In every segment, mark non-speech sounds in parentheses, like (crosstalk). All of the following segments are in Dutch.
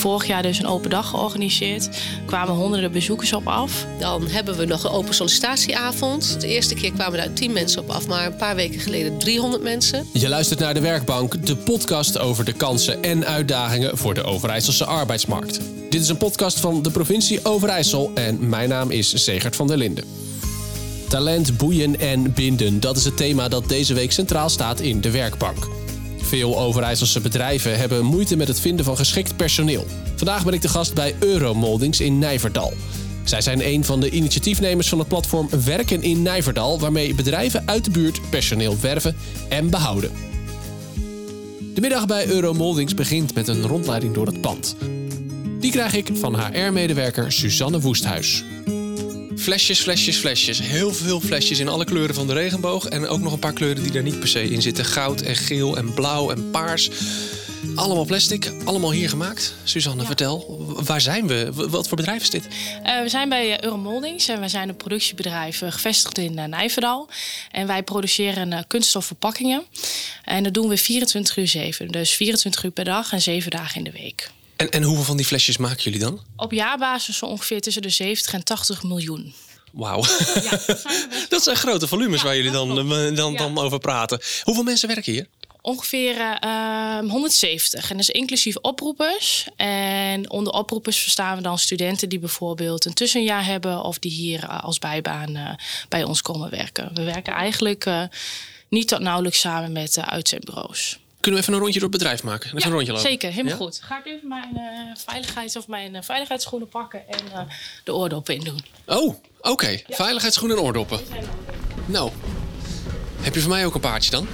vorig jaar dus een open dag georganiseerd. Er kwamen honderden bezoekers op af. Dan hebben we nog een open sollicitatieavond. De eerste keer kwamen daar 10 mensen op af, maar een paar weken geleden 300 mensen. Je luistert naar De Werkbank, de podcast over de kansen en uitdagingen voor de Overijsselse arbeidsmarkt. Dit is een podcast van de provincie Overijssel en mijn naam is Segert van der Linden. Talent, boeien en binden, dat is het thema dat deze week centraal staat in De Werkbank. Veel Overijsselse bedrijven hebben moeite met het vinden van geschikt personeel. Vandaag ben ik de gast bij Euromoldings in Nijverdal. Zij zijn een van de initiatiefnemers van het platform Werken in Nijverdal, waarmee bedrijven uit de buurt personeel werven en behouden. De middag bij Euromoldings begint met een rondleiding door het pand. Die krijg ik van HR-medewerker Suzanne Woesthuis. Flesjes, flesjes, flesjes. Heel veel flesjes in alle kleuren van de regenboog. En ook nog een paar kleuren die daar niet per se in zitten. Goud en geel en blauw en paars. Allemaal plastic, allemaal hier gemaakt. Suzanne, vertel, waar zijn we? Wat voor bedrijf is dit? Uh, we zijn bij eh, Euromoldings en we zijn een productiebedrijf uh, gevestigd in uh, Nijverdal. En wij produceren kunststofverpakkingen. En dat doen we 24 uur 7. Dus 24 uur per dag en 7 dagen in de week. En, en hoeveel van die flesjes maken jullie dan? Op jaarbasis zo ongeveer tussen de 70 en 80 miljoen. Wauw. Ja, dat, (laughs) dat, zijn grote volumes ja, waar jullie dan, dan, dan over praten. Hoeveel mensen werken hier? Ongeveer uh, 170. En dat is inclusief oproepers. En onder oproepers verstaan we dan studenten die bijvoorbeeld een tussenjaar hebben of die hier als bijbaan uh, bij ons komen werken. We werken eigenlijk niet tot nauwelijks samen met uitzendbureaus. Kunnen we even een rondje door het bedrijf maken? Even ja, een rondje lopen? Zeker, helemaal goed. Ga ik even mijn veiligheids- of mijn veiligheidsschoenen pakken en de oordoppen in doen. Oh, oké. Okay. Ja. Veiligheidsschoenen en oordoppen. Nou, heb je voor mij ook een paardje dan?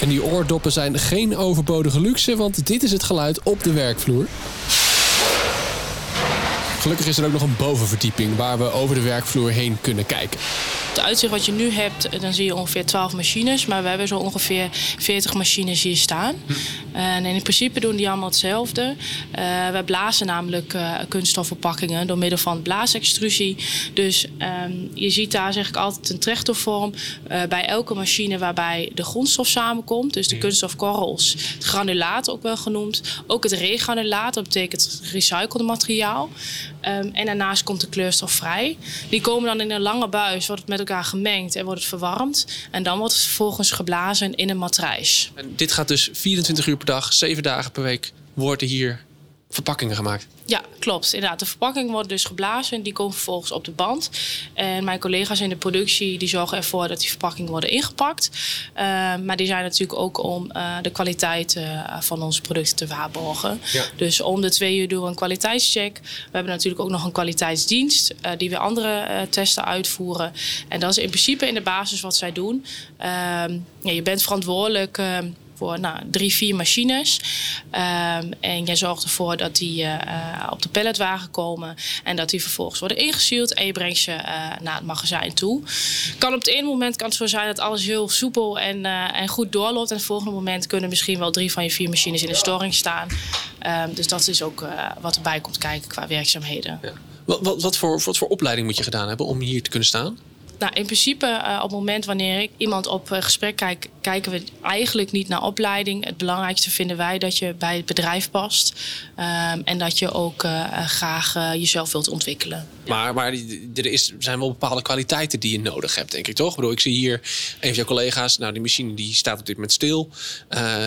En die oordoppen zijn geen overbodige luxe, want dit is het geluid op de werkvloer. Gelukkig is er ook nog een bovenverdieping waar we over de werkvloer heen kunnen kijken. Het uitzicht wat je nu hebt, dan zie je ongeveer 12 machines. Maar we hebben zo ongeveer 40 machines hier staan. En in principe doen die allemaal hetzelfde. Uh, wij blazen namelijk uh, kunststofverpakkingen door middel van blaasextrusie. Dus um, je ziet daar zeg ik altijd een trechtervorm uh, bij elke machine waarbij de grondstof samenkomt. Dus de kunststofkorrels, het granulaat ook wel genoemd. Ook het regranulaat, dat betekent recycled materiaal. Um, en daarnaast komt de kleurstof vrij. Die komen dan in een lange buis, wordt het met elkaar gemengd en wordt het verwarmd. En dan wordt het vervolgens geblazen in een matrijs. En dit gaat dus 24 uur per dag, 7 dagen per week, worden hier verpakkingen gemaakt. Ja, klopt. Inderdaad, de verpakkingen worden dus geblazen en die komen vervolgens op de band. En mijn collega's in de productie die zorgen ervoor dat die verpakkingen worden ingepakt. Uh, maar die zijn natuurlijk ook om uh, de kwaliteit uh, van onze producten te waarborgen. Ja. Dus om de twee uur doen we een kwaliteitscheck. We hebben natuurlijk ook nog een kwaliteitsdienst die weer andere testen uitvoeren. En dat is in principe in de basis wat zij doen. Ehm, ja, je bent verantwoordelijk ehm, voor nou, drie, vier machines. Um, en jij zorgt ervoor dat die uh, op de palletwagen komen en dat die vervolgens worden ingezield en je brengt ze uh, naar het magazijn toe. Kan op het ene moment kan het zo zijn dat alles heel soepel en, en goed doorloopt. En het volgende moment kunnen misschien wel drie van je vier machines in de storing staan. Um, dus dat is ook wat erbij komt kijken qua werkzaamheden. Ja. Wat, wat, wat, voor, wat voor opleiding moet je gedaan hebben om hier te kunnen staan? Nou, in principe, uh, op het moment wanneer ik iemand op uh, gesprek kijk, kijken we eigenlijk niet naar opleiding. Het belangrijkste vinden wij dat je bij het bedrijf past. Um, en dat je ook uh, graag jezelf wilt ontwikkelen. Maar, maar er is, zijn wel bepaalde kwaliteiten die je nodig hebt, denk ik toch? Ik bedoel, ik zie hier een van jouw collega's. Nou, die machine die staat op dit moment stil.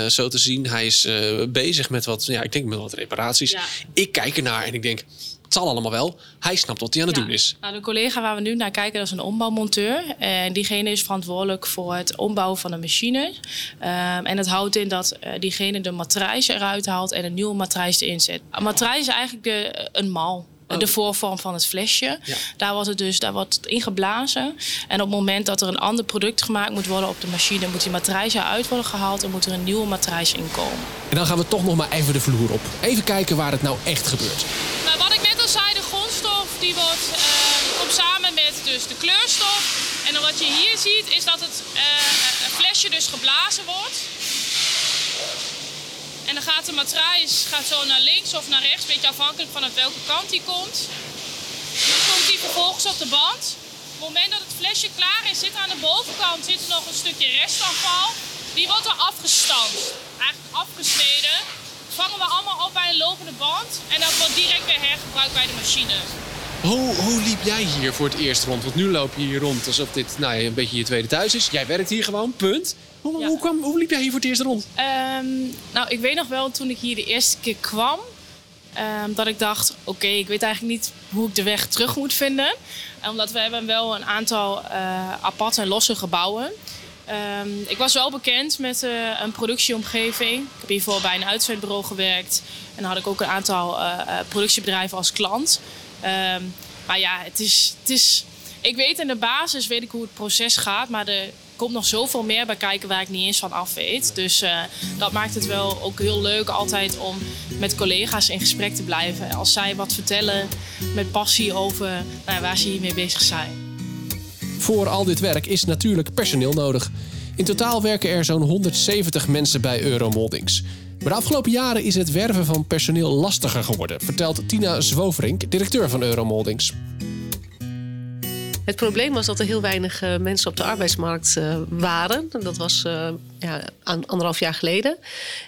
zo te zien, hij is bezig met wat, ja, ik denk met wat reparaties. Ja. Ik kijk ernaar en ik denk het zal allemaal wel. Hij snapt wat hij aan het ja. doen is. Nou, de collega waar we nu naar kijken, dat is een ombouwmonteur. En diegene is verantwoordelijk voor het ombouwen van de machine. Um, en dat houdt in dat uh, diegene de matrijs eruit haalt en een nieuwe matrijs erin zet. Een matrijs is eigenlijk de, een mal. Oh. De voorvorm van het flesje. Ja. Daar wordt het dus daar wordt het ingeblazen. En op het moment dat er een ander product gemaakt moet worden op de machine, moet die matrijs eruit worden gehaald en moet er een nieuwe matrijs in komen. En dan gaan we toch nog maar even de vloer op. Even kijken waar het nou echt gebeurt. Nou, wat ik net al zei, de grondstof die wordt, uh, komt samen met dus de kleurstof. En dan wat je hier ziet is dat het uh, flesje dus geblazen wordt. En dan gaat de matrijs gaat zo naar links of naar rechts, beetje afhankelijk van welke kant die komt. Dan komt die vervolgens op de band. Op het moment dat het flesje klaar is, zit aan de bovenkant zit er nog een stukje restafval. Die wordt er afgestand, eigenlijk afgesneden. Vangen we allemaal op bij een lopende band en dat wordt direct weer hergebruikt bij de machine. Hoe, hoe liep jij hier voor het eerst rond? Want nu loop je hier rond alsof dit nou, een beetje je tweede thuis is. Jij werkt hier gewoon, punt. Hoe, Ja. hoe, kwam, hoe liep jij hier voor het eerst rond? Ehm, nou, ik weet nog wel toen ik hier de eerste keer kwam, ehm, dat ik dacht: oké, ik weet eigenlijk niet hoe ik de weg terug moet vinden. En Omdat we hebben wel een aantal eh aparte en losse gebouwen. Ehm, ik was wel bekend met eh, een productieomgeving. Ik heb hiervoor bij een uitzendbureau gewerkt. En dan had ik ook een aantal eh, productiebedrijven als klant. Ehm, maar ja, het is, het is. Ik weet in de basis weet ik hoe het proces gaat, maar er komt nog zoveel meer bij kijken waar ik niet eens van af weet. Dus eh, dat maakt het wel ook heel leuk altijd om met collega's in gesprek te blijven. Als zij wat vertellen met passie over nou, waar ze hiermee bezig zijn. Voor al dit werk is natuurlijk personeel nodig. In totaal werken er zo'n 170 mensen bij Euromoldings. Maar de afgelopen jaren is het werven van personeel lastiger geworden, vertelt Tina Zwoverink, directeur van Euromoldings. Het probleem was dat er heel weinig eh, mensen op de arbeidsmarkt eh, waren. Dat was eh, ja, anderhalf jaar geleden.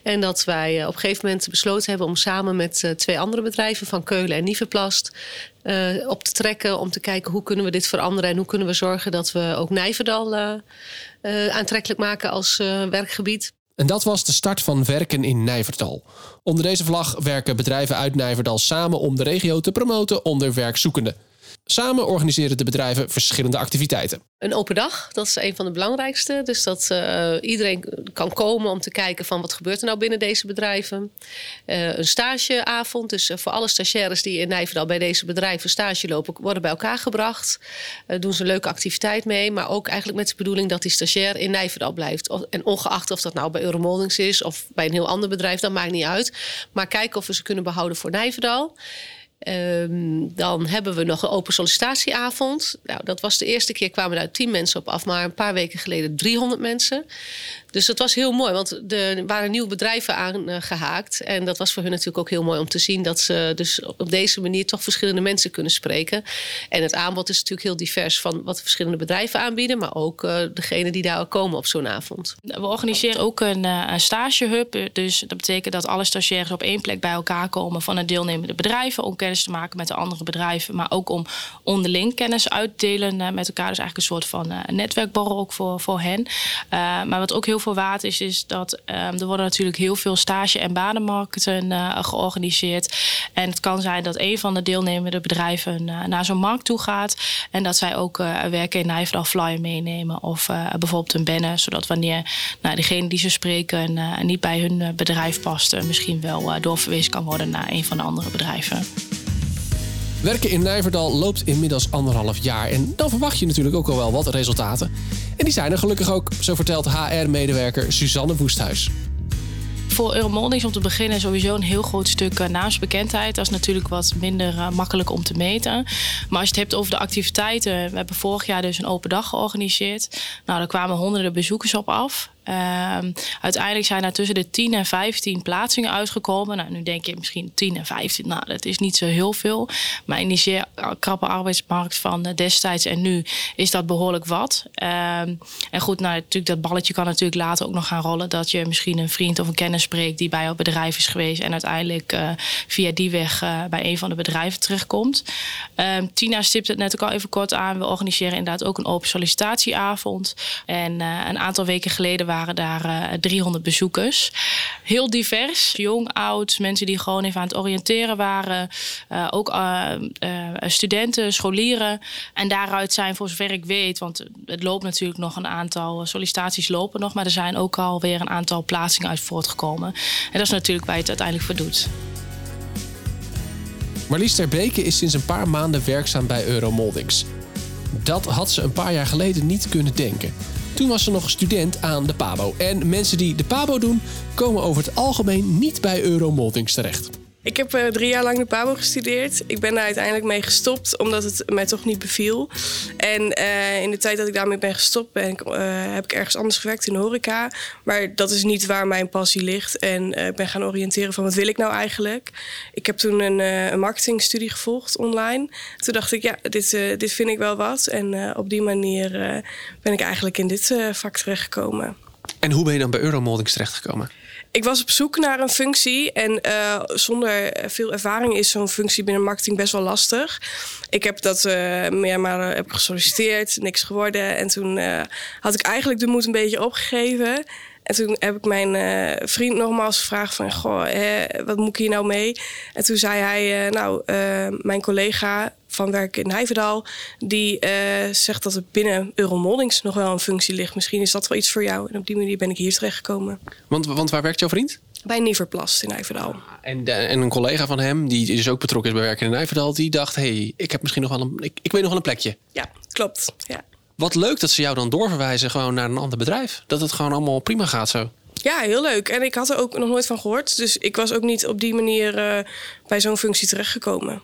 En dat wij op een gegeven moment besloten hebben om samen met twee andere bedrijven van Keulen en Nieuweplast eh, op te trekken om te kijken hoe kunnen we dit veranderen en hoe kunnen we zorgen dat we ook Nijverdal aantrekkelijk maken als werkgebied. En dat was de start van Werken in Nijverdal. Onder deze vlag werken bedrijven uit Nijverdal samen om de regio te promoten onder werkzoekenden. Samen organiseren de bedrijven verschillende activiteiten. Een open dag, dat is een van de belangrijkste. Dus dat eh, iedereen kan komen om te kijken van wat gebeurt er nou binnen deze bedrijven. Eh, een stageavond, dus eh, voor alle stagiaires die in Nijverdal bij deze bedrijven stage lopen, worden bij elkaar gebracht. Eh, doen ze een leuke activiteit mee, maar ook eigenlijk met de bedoeling dat die stagiair in Nijverdal blijft. En ongeacht of dat nou bij Euromoldings is of bij een heel ander bedrijf, dat maakt niet uit. Maar kijken of we ze kunnen behouden voor Nijverdal. Ehm, dan hebben we nog een open sollicitatieavond. Nou, dat was de eerste keer kwamen daar tien mensen op af, maar een paar weken geleden 300 mensen. Dus dat was heel mooi, want er waren nieuwe bedrijven aangehaakt. En dat was voor hun natuurlijk ook heel mooi om te zien dat ze dus op deze manier toch verschillende mensen kunnen spreken. En het aanbod is natuurlijk heel divers van wat verschillende bedrijven aanbieden, maar ook eh degene die daar komen op zo'n avond. We organiseren ook een, eh, een stagehub. Dus dat betekent dat alle stagiaires op één plek bij elkaar komen van de deelnemende bedrijven. Om kennis te maken met de andere bedrijven. Maar ook om onderling kennis uit te delen eh, met elkaar. Dus eigenlijk een soort van eh, netwerkborrel ook voor, voor hen. Maar wat ook heel veel waard is, is dat eh, er worden natuurlijk heel veel stage- en banenmarkten eh, georganiseerd. En het kan zijn dat een van de deelnemende bedrijven eh, naar zo'n markt toe gaat. En dat zij ook eh, werken in Nijverdal flyer meenemen. Of bijvoorbeeld een banner. Zodat wanneer nou, degene die ze spreken niet bij hun bedrijf past. misschien wel doorverwezen kan worden naar een van de andere bedrijven. Werken in Nijverdal loopt inmiddels anderhalf jaar en dan verwacht je natuurlijk ook al wel wat resultaten. En die zijn er gelukkig ook, zo vertelt HR-medewerker Suzanne Woesthuis. Voor Euromoldings om te beginnen sowieso een heel groot stuk eh, naamsbekendheid. Dat is natuurlijk wat minder eh, makkelijk om te meten. Maar als je het hebt over de activiteiten. We hebben vorig jaar dus een open dag georganiseerd. Nou, daar kwamen honderden bezoekers op af. Ehm, uiteindelijk zijn er tussen de 10 en 15 plaatsingen uitgekomen. Nou, nu denk je misschien 10 en 15, nou, dat is niet zo heel veel. Maar in die zeer krappe arbeidsmarkt van eh, destijds en nu is dat behoorlijk wat. Ehm, en goed, nou, natuurlijk, dat balletje kan natuurlijk later ook nog gaan rollen. Dat je misschien een vriend of een kennis spreekt die bij jouw bedrijf is geweest. En uiteindelijk eh, via die weg eh, bij een van de bedrijven terechtkomt. Ehm, Tina stipt het net ook al even kort aan. We organiseren inderdaad ook een open sollicitatieavond. En een aantal weken geleden waren daar eh 300 bezoekers. Heel divers. Jong, oud, mensen die gewoon even aan het oriënteren waren. Eh, ook eh, studenten, scholieren. En daaruit zijn, voor zover ik weet, want het loopt natuurlijk nog een aantal sollicitaties lopen nog. Maar er zijn ook alweer een aantal plaatsingen uit voortgekomen. En dat is natuurlijk waar je het uiteindelijk voor doet. Marlies Ter Beke is sinds een paar maanden werkzaam bij Euromoldings. Dat had ze een paar jaar geleden niet kunnen denken. Toen was ze nog student aan de PABO. En mensen die de PABO doen, komen over het algemeen niet bij Euromoldings terecht. Ik heb eh, drie jaar lang de PABO gestudeerd. Ik ben daar uiteindelijk mee gestopt, omdat het mij toch niet beviel. En eh, in de tijd dat ik daarmee ben gestopt, ben eh, heb ik ergens anders gewerkt in de horeca. Maar dat is niet waar mijn passie ligt. En ik ben gaan oriënteren van wat wil ik nou eigenlijk. Ik heb toen een, een marketingstudie gevolgd online. Toen dacht ik, ja, dit, dit vind ik wel wat. En op die manier ben ik eigenlijk in dit vak terechtgekomen. En hoe ben je dan bij Euromoldings terechtgekomen? Ik was op zoek naar een functie. En uh, zonder veel ervaring is zo'n functie binnen marketing best wel lastig. Ik heb dat uh, meer maar heb gesolliciteerd, niks geworden. En toen had ik eigenlijk de moed een beetje opgegeven. En toen heb ik mijn uh, vriend nogmaals gevraagd van... Goh, hè, wat moet ik hier nou mee? En toen zei hij, nou, mijn collega van werk in Nijverdal... die zegt dat er binnen Euromoldings nog wel een functie ligt. Misschien is dat wel iets voor jou. En op die manier ben ik hier terechtgekomen. Want, want waar werkt jouw vriend? Bij Nieverplast in Nijverdal. En, en een collega van hem, die dus ook betrokken is bij werken in Nijverdal... die dacht, hey, ik heb misschien nog wel een... Ik, ik weet nog wel een plekje. Ja, klopt. Ja. Wat leuk dat ze jou dan doorverwijzen gewoon naar een ander bedrijf. Dat het gewoon allemaal prima gaat zo. Ja, heel leuk. En ik had er ook nog nooit van gehoord. Dus ik was ook niet op die manier uh, bij zo'n functie terechtgekomen.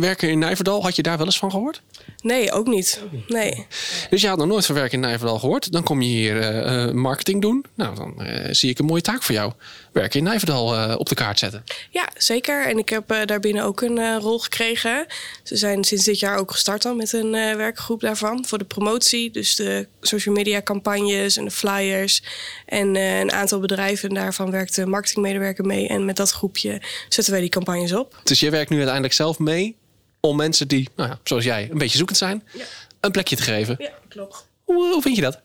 Werken in Nijverdal, had je daar wel eens van gehoord? Nee, ook niet. Nee. Dus je had nog nooit van werken in Nijverdal gehoord. Dan kom je hier uh, marketing doen. Nou, dan uh, zie ik een mooie taak voor jou. Werken in Nijverdal op de kaart zetten. Ja, zeker. En ik heb daarbinnen ook een rol gekregen. Ze zijn sinds dit jaar ook gestart dan met een werkgroep daarvan. Voor de promotie. Dus de social media campagnes en de flyers. En een aantal bedrijven. Daarvan werkt de marketingmedewerker mee. En met dat groepje zetten wij die campagnes op. Dus je werkt nu uiteindelijk zelf mee om mensen die, nou ja, zoals jij, een beetje zoekend zijn, ja. een plekje te geven. Ja, klopt. Hoe, hoe vind je dat?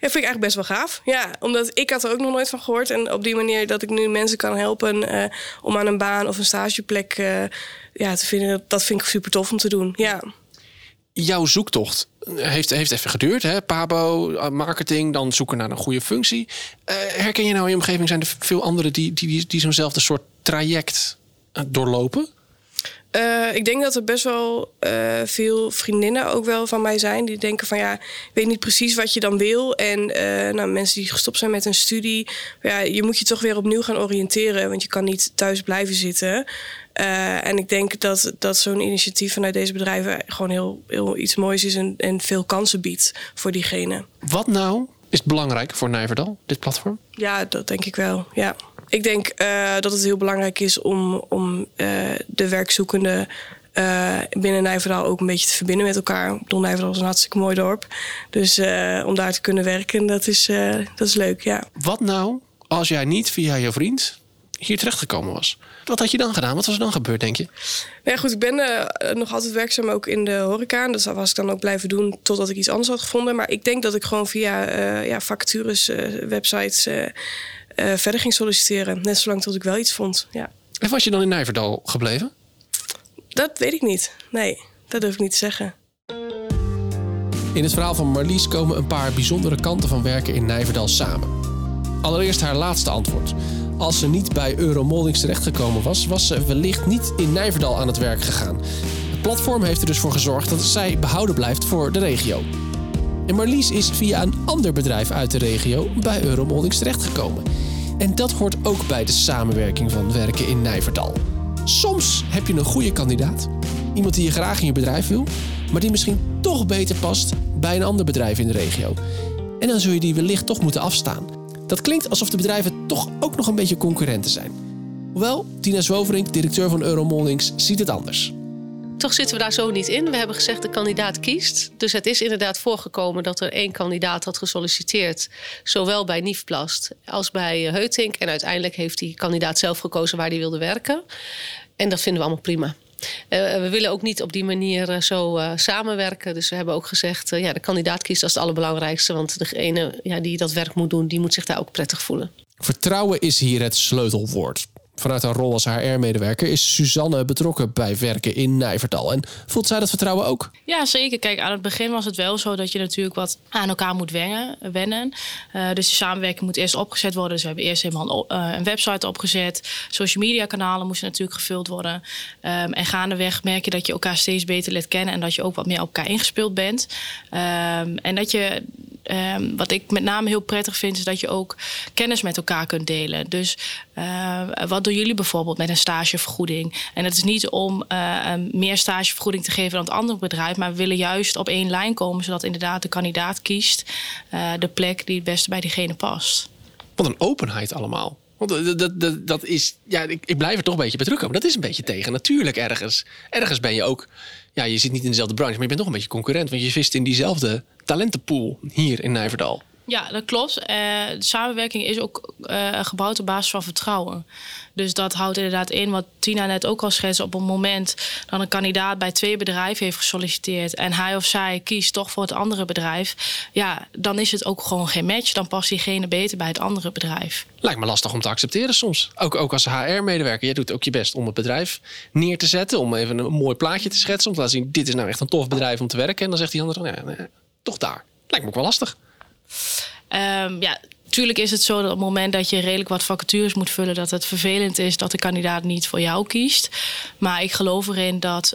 Ja, vind ik eigenlijk best wel gaaf. Ja, omdat ik had er ook nog nooit van gehoord. En op die manier dat ik nu mensen kan helpen uh, om aan een baan of een stageplek uh, ja, te vinden, dat vind ik super tof om te doen. Ja. Jouw zoektocht heeft, heeft even geduurd. Hè? Pabo, marketing, dan zoeken naar een goede functie. Uh, herken je nou in je omgeving, zijn er veel anderen die, die, die, die zo'nzelfde soort traject doorlopen? Uh, ik denk dat er best wel uh, veel vriendinnen ook wel van mij zijn. Die denken van ja, ik weet niet precies wat je dan wil. En uh, nou, mensen die gestopt zijn met een studie. Ja, je moet je toch weer opnieuw gaan oriënteren. Want je kan niet thuis blijven zitten. en ik denk dat, dat zo'n initiatief vanuit deze bedrijven gewoon heel, heel iets moois is. En, en veel kansen biedt voor diegene. Wat nou is belangrijk voor Nijverdal, dit platform? Ja, dat denk ik wel. Ja. Ik denk uh, dat het heel belangrijk is om, om uh, de werkzoekenden uh, binnen Nijverdal ook een beetje te verbinden met elkaar. Don Nijverdal is een hartstikke mooi dorp. Dus om daar te kunnen werken, dat is, dat is leuk, ja. Wat nou als jij niet via je vriend hier terechtgekomen was? Wat had je dan gedaan? Wat was er dan gebeurd, denk je? Ja, goed, ik ben uh, nog altijd werkzaam ook in de horeca. En dat was ik dan ook blijven doen totdat ik iets anders had gevonden. Maar ik denk dat ik gewoon via uh, ja, vacatures, uh, websites verder ging solliciteren. Net zolang tot ik wel iets vond, ja. En was je dan in Nijverdal gebleven? Dat weet ik niet. Nee, dat durf ik niet te zeggen. In het verhaal van Marlies komen een paar bijzondere kanten van werken in Nijverdal samen. Allereerst haar laatste antwoord. Als ze niet bij Euromoldings terechtgekomen was, was ze wellicht niet in Nijverdal aan het werk gegaan. Het platform heeft er dus voor gezorgd dat zij behouden blijft voor de regio. En Marlies is via een ander bedrijf uit de regio bij Euromoldings terechtgekomen. En dat hoort ook bij de samenwerking van werken in Nijverdal. Soms heb je een goede kandidaat, iemand die je graag in je bedrijf wil, maar die misschien toch beter past bij een ander bedrijf in de regio. En dan zul je die wellicht toch moeten afstaan. Dat klinkt alsof de bedrijven toch ook nog een beetje concurrenten zijn. Hoewel, Tina Zwoverink, directeur van Euromoldings, ziet het anders. Toch zitten we daar zo niet in. We hebben gezegd de kandidaat kiest. Dus het is inderdaad voorgekomen dat er één kandidaat had gesolliciteerd. Zowel bij Niefplast als bij Heutink. En uiteindelijk heeft die kandidaat zelf gekozen waar hij wilde werken. En dat vinden we allemaal prima. Uh, we willen ook niet op die manier uh, zo uh, samenwerken. Dus we hebben ook gezegd, ja, de kandidaat kiest als het allerbelangrijkste. Want degene ja, die dat werk moet doen, die moet zich daar ook prettig voelen. Vertrouwen is hier het sleutelwoord. Vanuit haar rol als HR-medewerker is Suzanne betrokken bij werken in Nijverdal. En voelt zij dat vertrouwen ook? Ja, zeker. Kijk, aan het begin was het wel zo dat je natuurlijk wat aan elkaar moet wennen. wennen. Uh, dus de samenwerking moet eerst opgezet worden. Dus we hebben eerst helemaal een, uh, een website opgezet. Social media kanalen moesten natuurlijk gevuld worden. Um, en gaandeweg merk je dat je elkaar steeds beter leert kennen. En dat je ook wat meer op elkaar ingespeeld bent. Um, en dat je Um, wat ik met name heel prettig vind, is dat je ook kennis met elkaar kunt delen. Dus uh, wat doen jullie bijvoorbeeld met een stagevergoeding? En het is niet om uh, meer stagevergoeding te geven dan het andere bedrijf, maar we willen juist op één lijn komen, zodat inderdaad de kandidaat kiest uh, de plek die het beste bij diegene past. Wat een openheid allemaal. Want dat, dat, dat, is, ja, ik, ik blijf er toch een beetje bij terugkomen. Dat is een beetje tegen. Natuurlijk ergens. Ergens ben je ook, ja, je zit niet in dezelfde branche, maar je bent toch een beetje concurrent. Want je vist in diezelfde talentenpool hier in Nijverdal. Ja, dat klopt. Uh, de samenwerking is ook uh, gebouwd op basis van vertrouwen. Dus dat houdt inderdaad in wat Tina net ook al schetste. Op het moment dat een kandidaat bij twee bedrijven heeft gesolliciteerd en hij of zij kiest toch voor het andere bedrijf, ja, dan is het ook gewoon geen match. Dan past diegene beter bij het andere bedrijf. Lijkt me lastig om te accepteren soms. Ook, ook als HR-medewerker. Jij doet ook je best om het bedrijf neer te zetten, om even een mooi plaatje te schetsen, om te laten zien: dit is nou echt een tof bedrijf om te werken. En dan zegt die andere: nee, nee, toch daar. Lijkt me ook wel lastig. Um, ja, Tuurlijk is het zo dat op het moment dat je redelijk wat vacatures moet vullen, dat het vervelend is dat de kandidaat niet voor jou kiest. Maar ik geloof erin dat,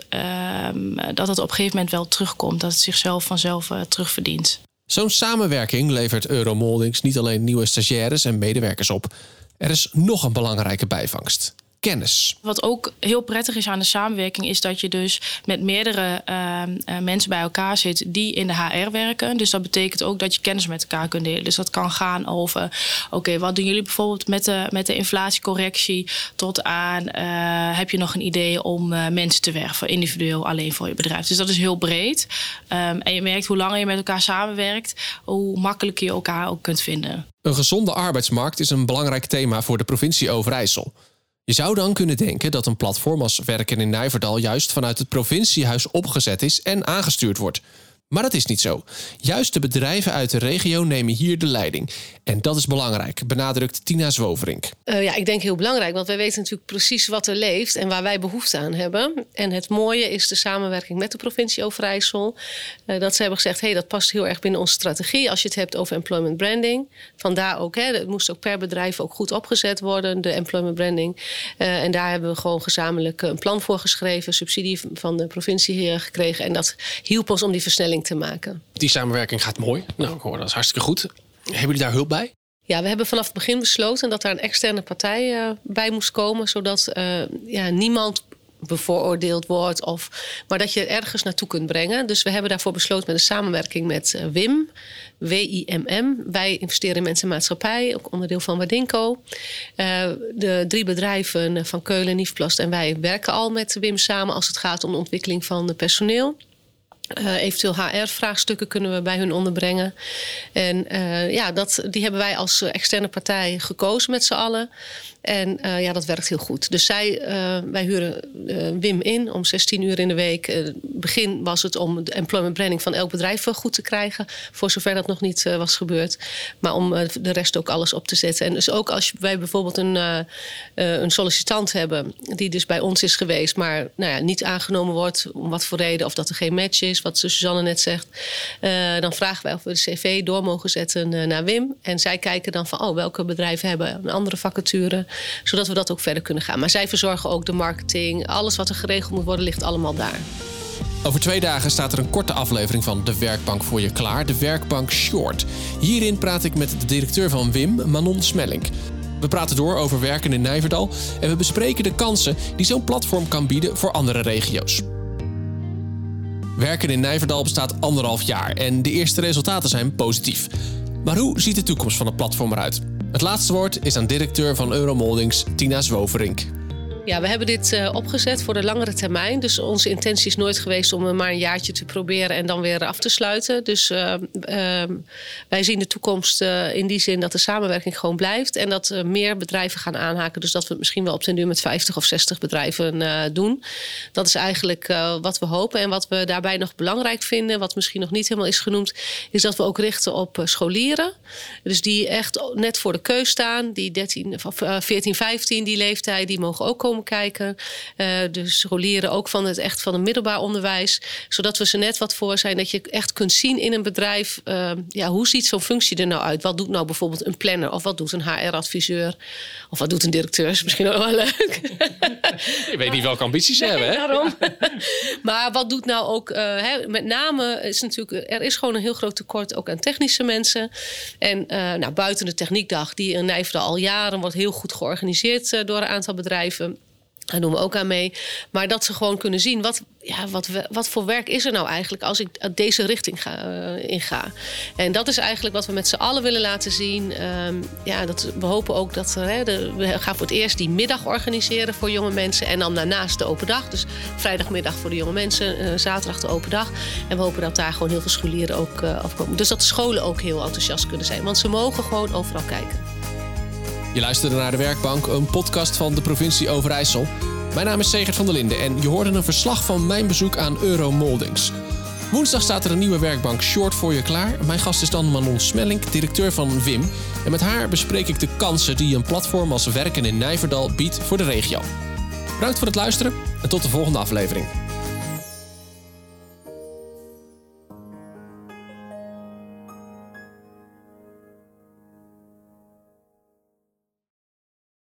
um, dat het op een gegeven moment wel terugkomt, dat het zichzelf vanzelf uh, terugverdient. Zo'n samenwerking levert Euromoldings niet alleen nieuwe stagiaires en medewerkers op. Er is nog een belangrijke bijvangst kennis. Wat ook heel prettig is aan de samenwerking, is dat je dus met meerdere uh, mensen bij elkaar zit die in de HR werken. Dus dat betekent ook dat je kennis met elkaar kunt delen. Dus dat kan gaan over: oké, wat doen jullie bijvoorbeeld met de, met de inflatiecorrectie? Tot aan uh, heb je nog een idee om uh, mensen te werven, individueel alleen voor je bedrijf. Dus dat is heel breed. Um, en je merkt hoe langer je met elkaar samenwerkt, hoe makkelijker je elkaar ook kunt vinden. Een gezonde arbeidsmarkt is een belangrijk thema voor de provincie Overijssel. Je zou dan kunnen denken dat een platform als Werken in Nijverdal juist vanuit het provinciehuis opgezet is en aangestuurd wordt. Maar dat is niet zo. Juist de bedrijven uit de regio nemen hier de leiding. En dat is belangrijk, benadrukt Tina Zwoverink. Uh, ja, ik denk heel belangrijk, want wij weten natuurlijk precies wat er leeft en waar wij behoefte aan hebben. En het mooie is de samenwerking met de provincie Overijssel. Uh, dat ze hebben gezegd, hey, dat past heel erg binnen onze strategie als je het hebt over employment branding. Vandaar ook, hè, het moest ook per bedrijf ook goed opgezet worden, de employment branding. Uh, en daar hebben we gewoon gezamenlijk een plan voor geschreven, subsidie van de provincie gekregen. En dat hielp ons om die versnelling te maken. Die samenwerking gaat mooi. Nou, ik hoor dat is hartstikke goed. Hebben jullie daar hulp bij? Ja, we hebben vanaf het begin besloten dat daar een externe partij uh, bij moest komen, zodat uh, ja, niemand bevooroordeeld wordt, of, maar dat je er ergens naartoe kunt brengen. Dus we hebben daarvoor besloten met een samenwerking met uh, WIM, WIMM. Wij investeren in mensen maatschappij, ook onderdeel van Wadinco. de drie bedrijven van Keulen, Niefplast en wij werken al met WIM samen als het gaat om de ontwikkeling van personeel. Uh, eventueel HR-vraagstukken kunnen we bij hun onderbrengen. En uh, ja, dat, die hebben wij als externe partij gekozen met z'n allen. En uh, ja, dat werkt heel goed. Dus zij, uh, wij huren uh, Wim in om 16 uur in de week. begin was het om de employment branding van elk bedrijf goed te krijgen. Voor zover dat nog niet was gebeurd. Maar om de rest ook alles op te zetten. En dus ook als wij bijvoorbeeld een, een sollicitant hebben... die dus bij ons is geweest, maar nou ja, niet aangenomen wordt... om wat voor reden, of dat er geen match is, wat Suzanne net zegt... dan vragen wij of we de cv door mogen zetten naar Wim. En zij kijken dan van, oh, welke bedrijven hebben een andere vacature zodat we dat ook verder kunnen gaan. Maar zij verzorgen ook de marketing. Alles wat er geregeld moet worden, ligt allemaal daar. Over twee dagen staat er een korte aflevering van De Werkbank voor je klaar, de Werkbank Short. Hierin praat ik met de directeur van WIM, Manon Smellink. We praten door over werken in Nijverdal en we bespreken de kansen die zo'n platform kan bieden voor andere regio's. Werken in Nijverdal bestaat anderhalf jaar en de eerste resultaten zijn positief. Maar hoe ziet de toekomst van het platform eruit? Het laatste woord is aan directeur van Euromoldings, Tina Zwoverink. Ja, we hebben dit uh, opgezet voor de langere termijn. Dus onze intentie is nooit geweest om maar een jaartje te proberen en dan weer af te sluiten. Dus uh, uh, wij zien de toekomst eh, in die zin dat de samenwerking gewoon blijft. En dat meer bedrijven gaan aanhaken. Dus dat we het misschien wel op den duur met 50 of 60 bedrijven doen. Dat is eigenlijk wat we hopen. En wat we daarbij nog belangrijk vinden, wat misschien nog niet helemaal is genoemd, is dat we ook richten op scholieren. Dus die echt net voor de keus staan. Die 13, 14, 15, die leeftijd, die mogen ook komen kijken. Uh, de scholieren ook van het echt van het middelbaar onderwijs. Zodat we ze net wat voor zijn. Dat je echt kunt zien in een bedrijf. Uh, ja, hoe ziet zo'n functie er nou uit? Wat doet nou bijvoorbeeld een planner? Of wat doet een HR-adviseur? Of wat doet een directeur? Is misschien ook wel (laughs) leuk. Je weet niet welke ambities ze hebben, hè? Daarom. (laughs) maar wat doet nou ook... Uh, hè, met name is natuurlijk... Er is gewoon een heel groot tekort ook aan technische mensen. En nou, buiten de techniekdag... die in Nijverdal al jaren wordt heel goed georganiseerd door een aantal bedrijven Daar doen we ook aan mee. Maar dat ze gewoon kunnen zien wat, ja, wat, wat voor werk is er nou eigenlijk als ik deze richting uh, in ga. En dat is eigenlijk wat we met z'n allen willen laten zien. Um, ja, dat, we hopen ook dat hè, de, we gaan voor het eerst die middag organiseren voor jonge mensen. En dan daarnaast de open dag. Dus vrijdagmiddag voor de jonge mensen, uh, zaterdag de open dag. En we hopen dat daar gewoon heel veel scholieren ook uh, afkomen. Dus dat de scholen ook heel enthousiast kunnen zijn. Want ze mogen gewoon overal kijken. Je luisterde naar De Werkbank, een podcast van de provincie Overijssel. Mijn naam is Segert van der Linden en je hoorde een verslag van mijn bezoek aan Euromoldings. Woensdag staat er een nieuwe werkbank short voor je klaar. Mijn gast is dan Manon Smelling, directeur van WIM. En met haar bespreek ik de kansen die een platform als Werken in Nijverdal biedt voor de regio. Bedankt voor het luisteren en tot de volgende aflevering.